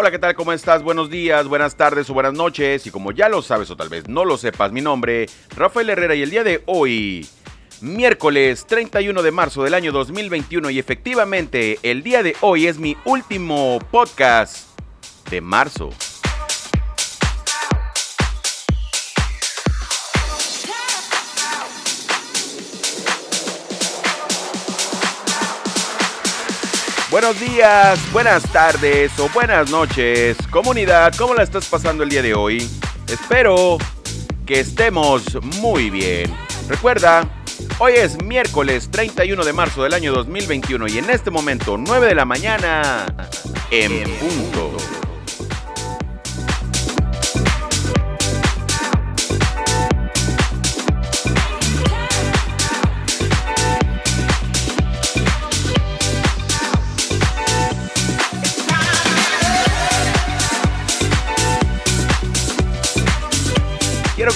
Hola, ¿qué tal? ¿Cómo estás? Buenos días, buenas tardes o buenas noches. Y como ya lo sabes o tal vez no lo sepas, mi nombre, Rafael Herrera, y el día de hoy, miércoles 31 de marzo del año 2021, y efectivamente el día de hoy es mi último podcast de marzo. Buenos días, buenas tardes o buenas noches, comunidad, ¿cómo la estás pasando el día de hoy? Espero que estemos muy bien. Recuerda, hoy es miércoles 31 de marzo del año 2021 y en este momento 9 de la mañana en punto.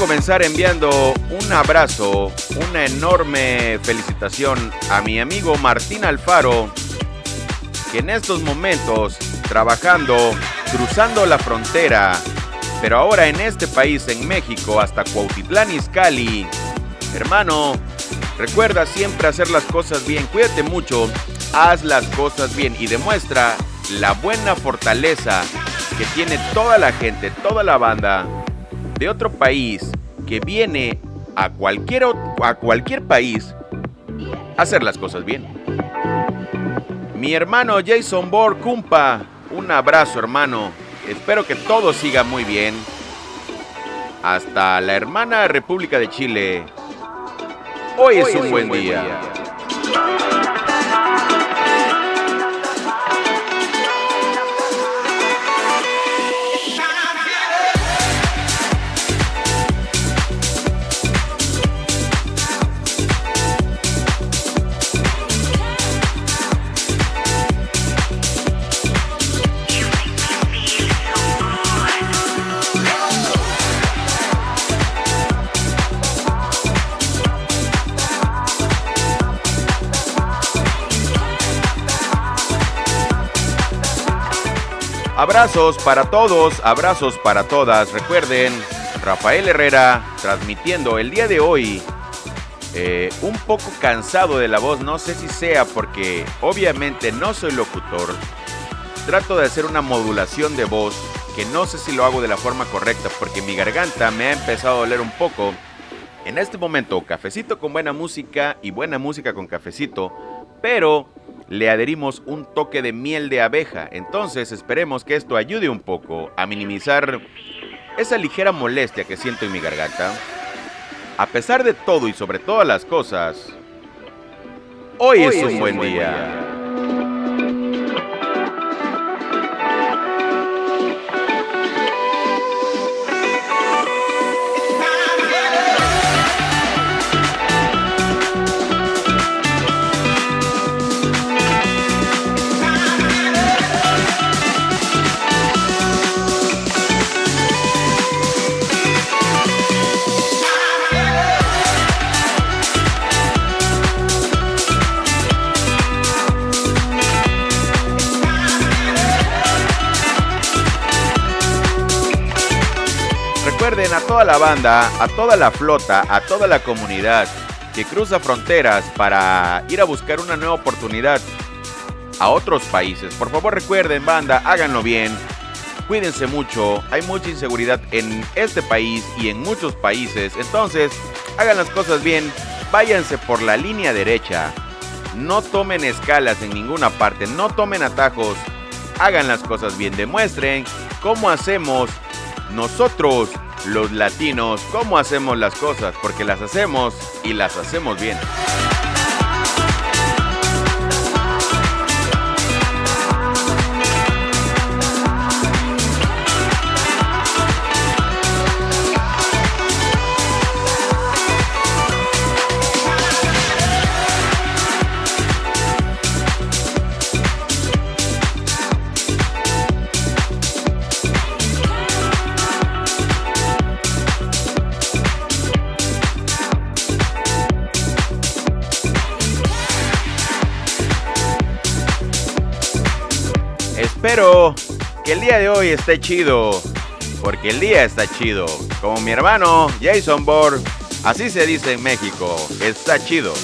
Comenzar enviando un abrazo, una enorme felicitación a mi amigo Martín Alfaro, que en estos momentos, trabajando, cruzando la frontera, pero ahora en este país, en México, hasta Cuautitlán Izcalli. Hermano, recuerda siempre hacer las cosas bien, cuídate mucho, haz las cosas bien y demuestra la buena fortaleza que tiene toda la gente, toda la banda de otro país que viene a cualquier, a cualquier país a hacer las cosas bien. Mi hermano Jason Borg, cumpa, un abrazo hermano. Espero que todo siga muy bien. Hasta la hermana República de Chile. Hoy es un buen día. Abrazos para todos, abrazos para todas. Recuerden, Rafael Herrera transmitiendo el día de hoy. eh, un poco cansado de la voz, no sé si sea porque obviamente no soy locutor. Trato de hacer una modulación de voz que no sé si lo hago de la forma correcta porque mi garganta me ha empezado a doler un poco. En este momento, cafecito con buena música y buena música con cafecito, pero le adherimos un toque de miel de abeja. Entonces esperemos que esto ayude un poco a minimizar esa ligera molestia que siento en mi garganta. A pesar de todo y sobre todas las cosas, hoy, es un buen día. Banda, a toda la flota, a toda la comunidad que cruza fronteras para ir a buscar una nueva oportunidad a otros países. Por favor recuerden, banda, háganlo bien. Cuídense mucho, hay mucha inseguridad en este país y en muchos países. Entonces, hagan las cosas bien, váyanse por la línea derecha. No tomen escalas en ninguna parte, no tomen atajos. Hagan las cosas bien, demuestren cómo hacemos nosotros, los latinos, cómo hacemos las cosas, porque las hacemos y las hacemos bien. El día de hoy esté chido, porque el día está chido. Como mi hermano Jason Bourne, así se dice en México, está chido.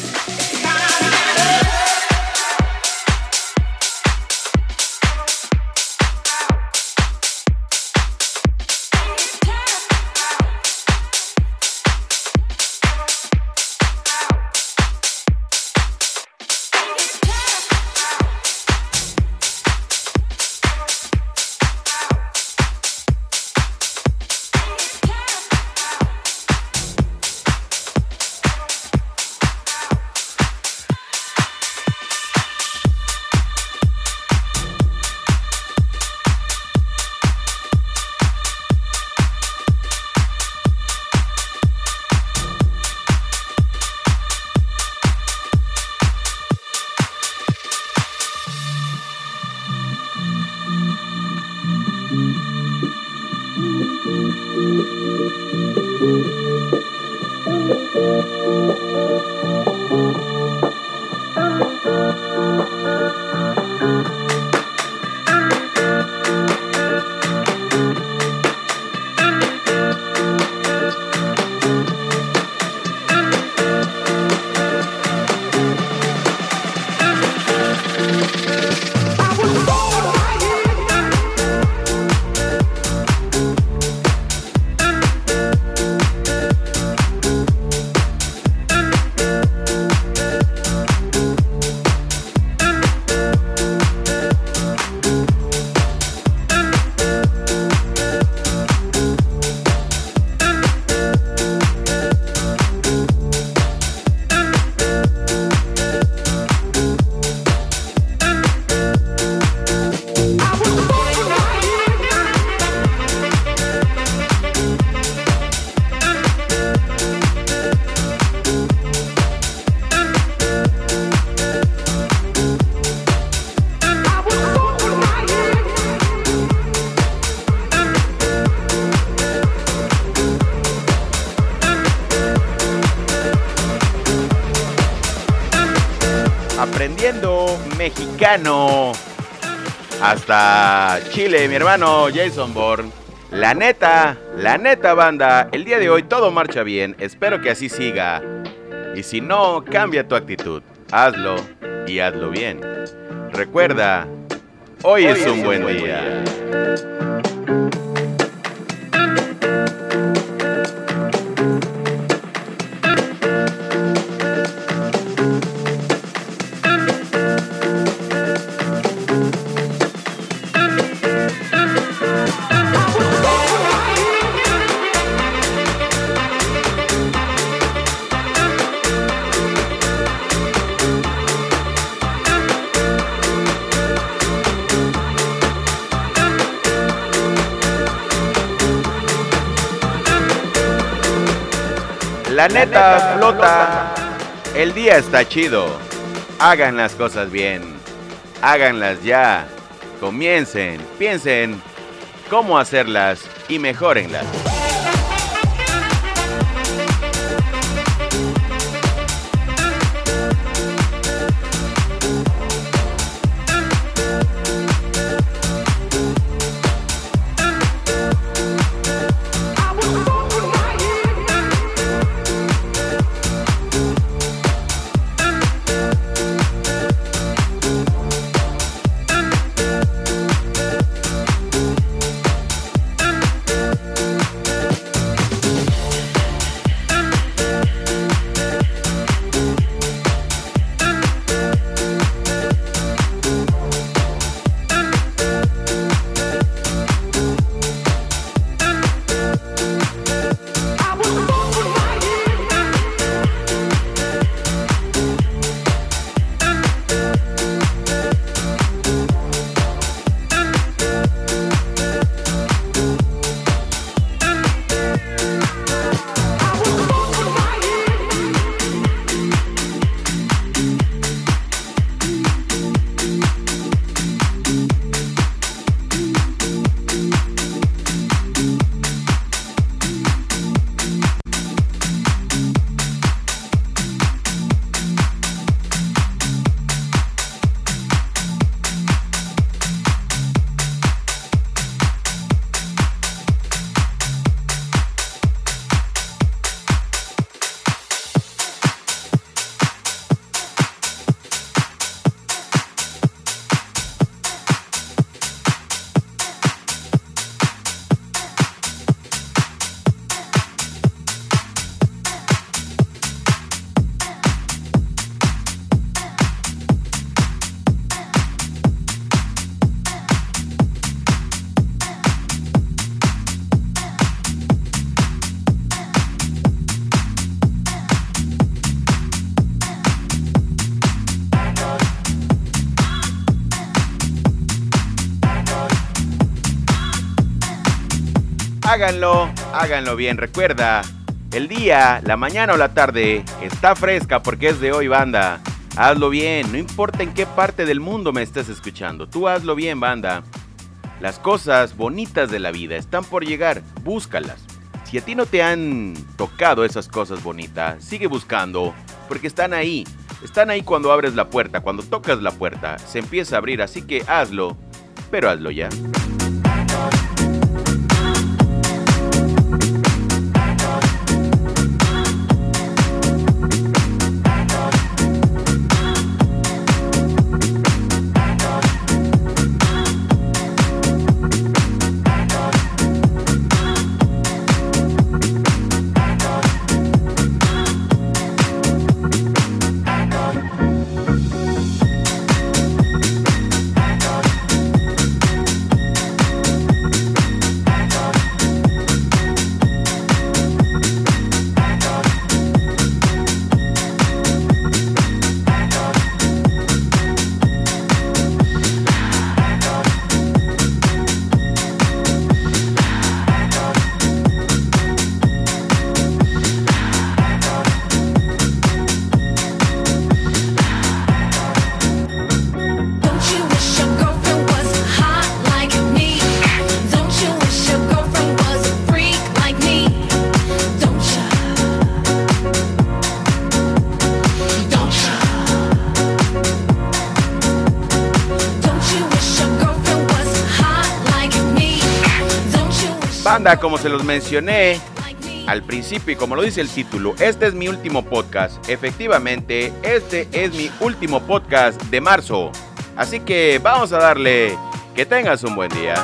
Hasta Chile, mi hermano Jason Bourne. La neta, la neta banda, el día de hoy todo marcha bien, espero que así siga. Y si no, cambia tu actitud, hazlo y hazlo bien. Recuerda, hoy, es, un buen, día. La neta flota. El día está chido. Hagan las cosas bien. Háganlas ya. Comiencen, piensen cómo hacerlas y mejorenlas. Háganlo, háganlo bien. Recuerda, el día, la mañana o la tarde está fresca porque es de hoy, banda. Hazlo bien, no importa en qué parte del mundo me estés escuchando. Tú hazlo bien, banda. Las cosas bonitas de la vida están por llegar, búscalas. Si a ti no te han tocado esas cosas bonitas, sigue buscando, porque están ahí. Están ahí cuando abres la puerta, cuando tocas la puerta, se empieza a abrir, así que hazlo, pero hazlo ya. Como se los mencioné al principio y como lo dice el título, este es mi último podcast. Efectivamente, este es mi último podcast de marzo. Así que vamos a darle que tengas un buen día.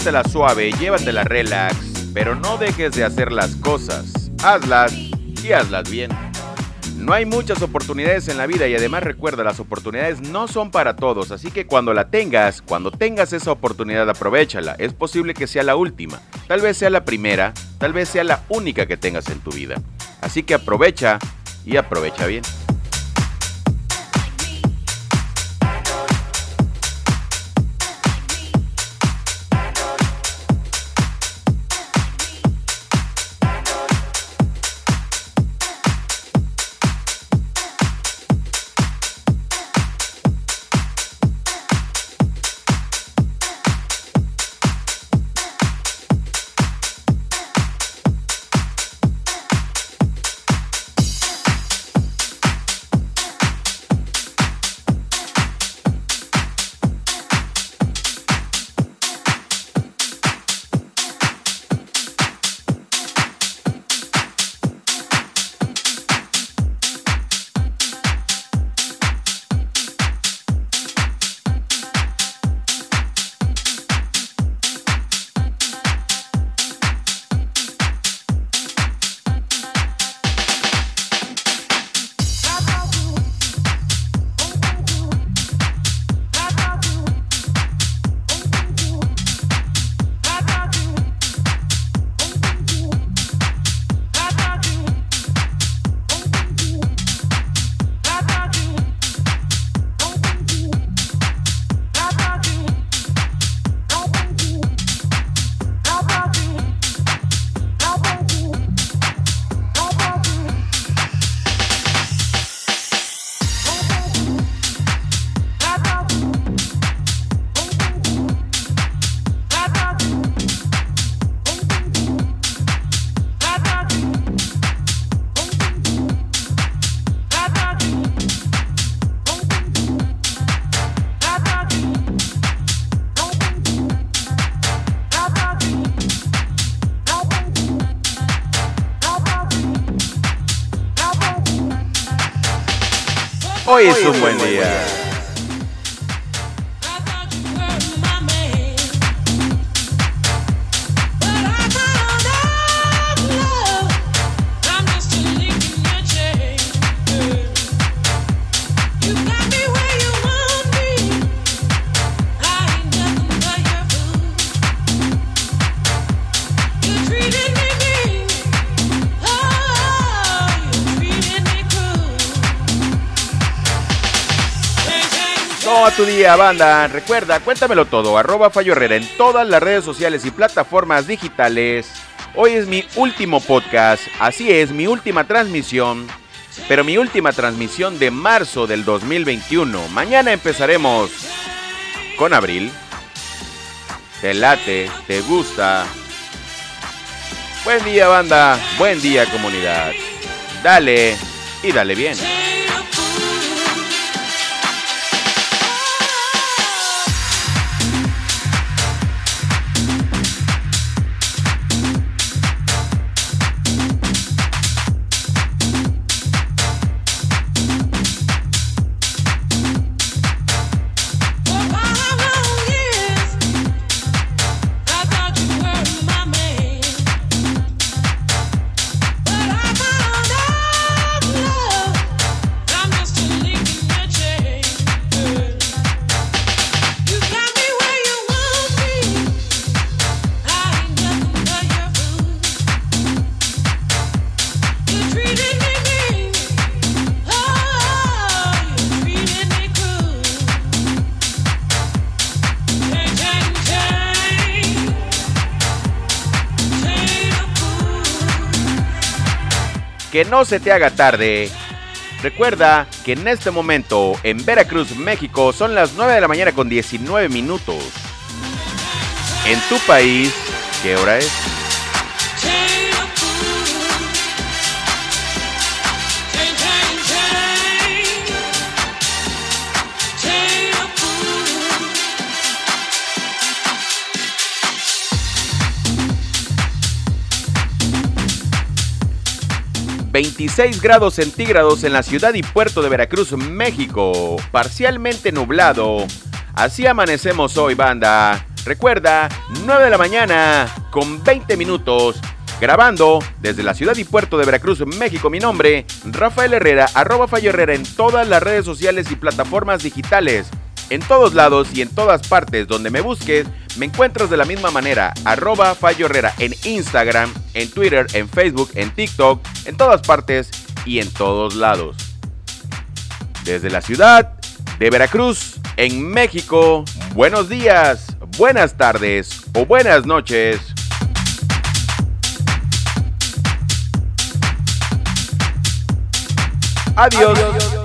Llévatela suave, llévatela relax, pero no dejes de hacer las cosas. Hazlas y hazlas bien. No hay muchas oportunidades en la vida y además recuerda, las oportunidades no son para todos, así que cuando la tengas, cuando tengas esa oportunidad, aprovechala. Es posible que sea la última, tal vez sea la primera, tal vez sea la única que tengas en tu vida. Así que aprovecha y aprovecha bien. Hoy es tu día, banda. Recuerda, cuéntamelo todo. Arroba Fallo Herrera en todas las redes sociales y plataformas digitales. Hoy es mi último podcast. Así es, mi última transmisión. Pero mi última transmisión de marzo del 2021. Mañana empezaremos con abril. Te late, te gusta. Buen día, banda. Buen día, comunidad. Dale y dale bien. Que no se te haga tarde. Recuerda que en este momento en Veracruz, México, son las 9 de la mañana con 19 minutos. En tu país, ¿qué hora es? 26 grados centígrados en la ciudad y puerto de Veracruz, México. Parcialmente nublado. Así amanecemos hoy, banda. Recuerda, 9 de la mañana con 20 minutos. Grabando desde la ciudad y puerto de Veracruz, México, mi nombre, Rafael Herrera, arroba Fallo Herrera en todas las redes sociales y plataformas digitales. En todos lados y en todas partes donde me busques, me encuentras de la misma manera, arroba Fallo Herrera en Instagram, en Twitter, en Facebook, en TikTok, en todas partes y en todos lados. Desde la ciudad de Veracruz, en México, buenos días, buenas tardes o buenas noches. Adiós.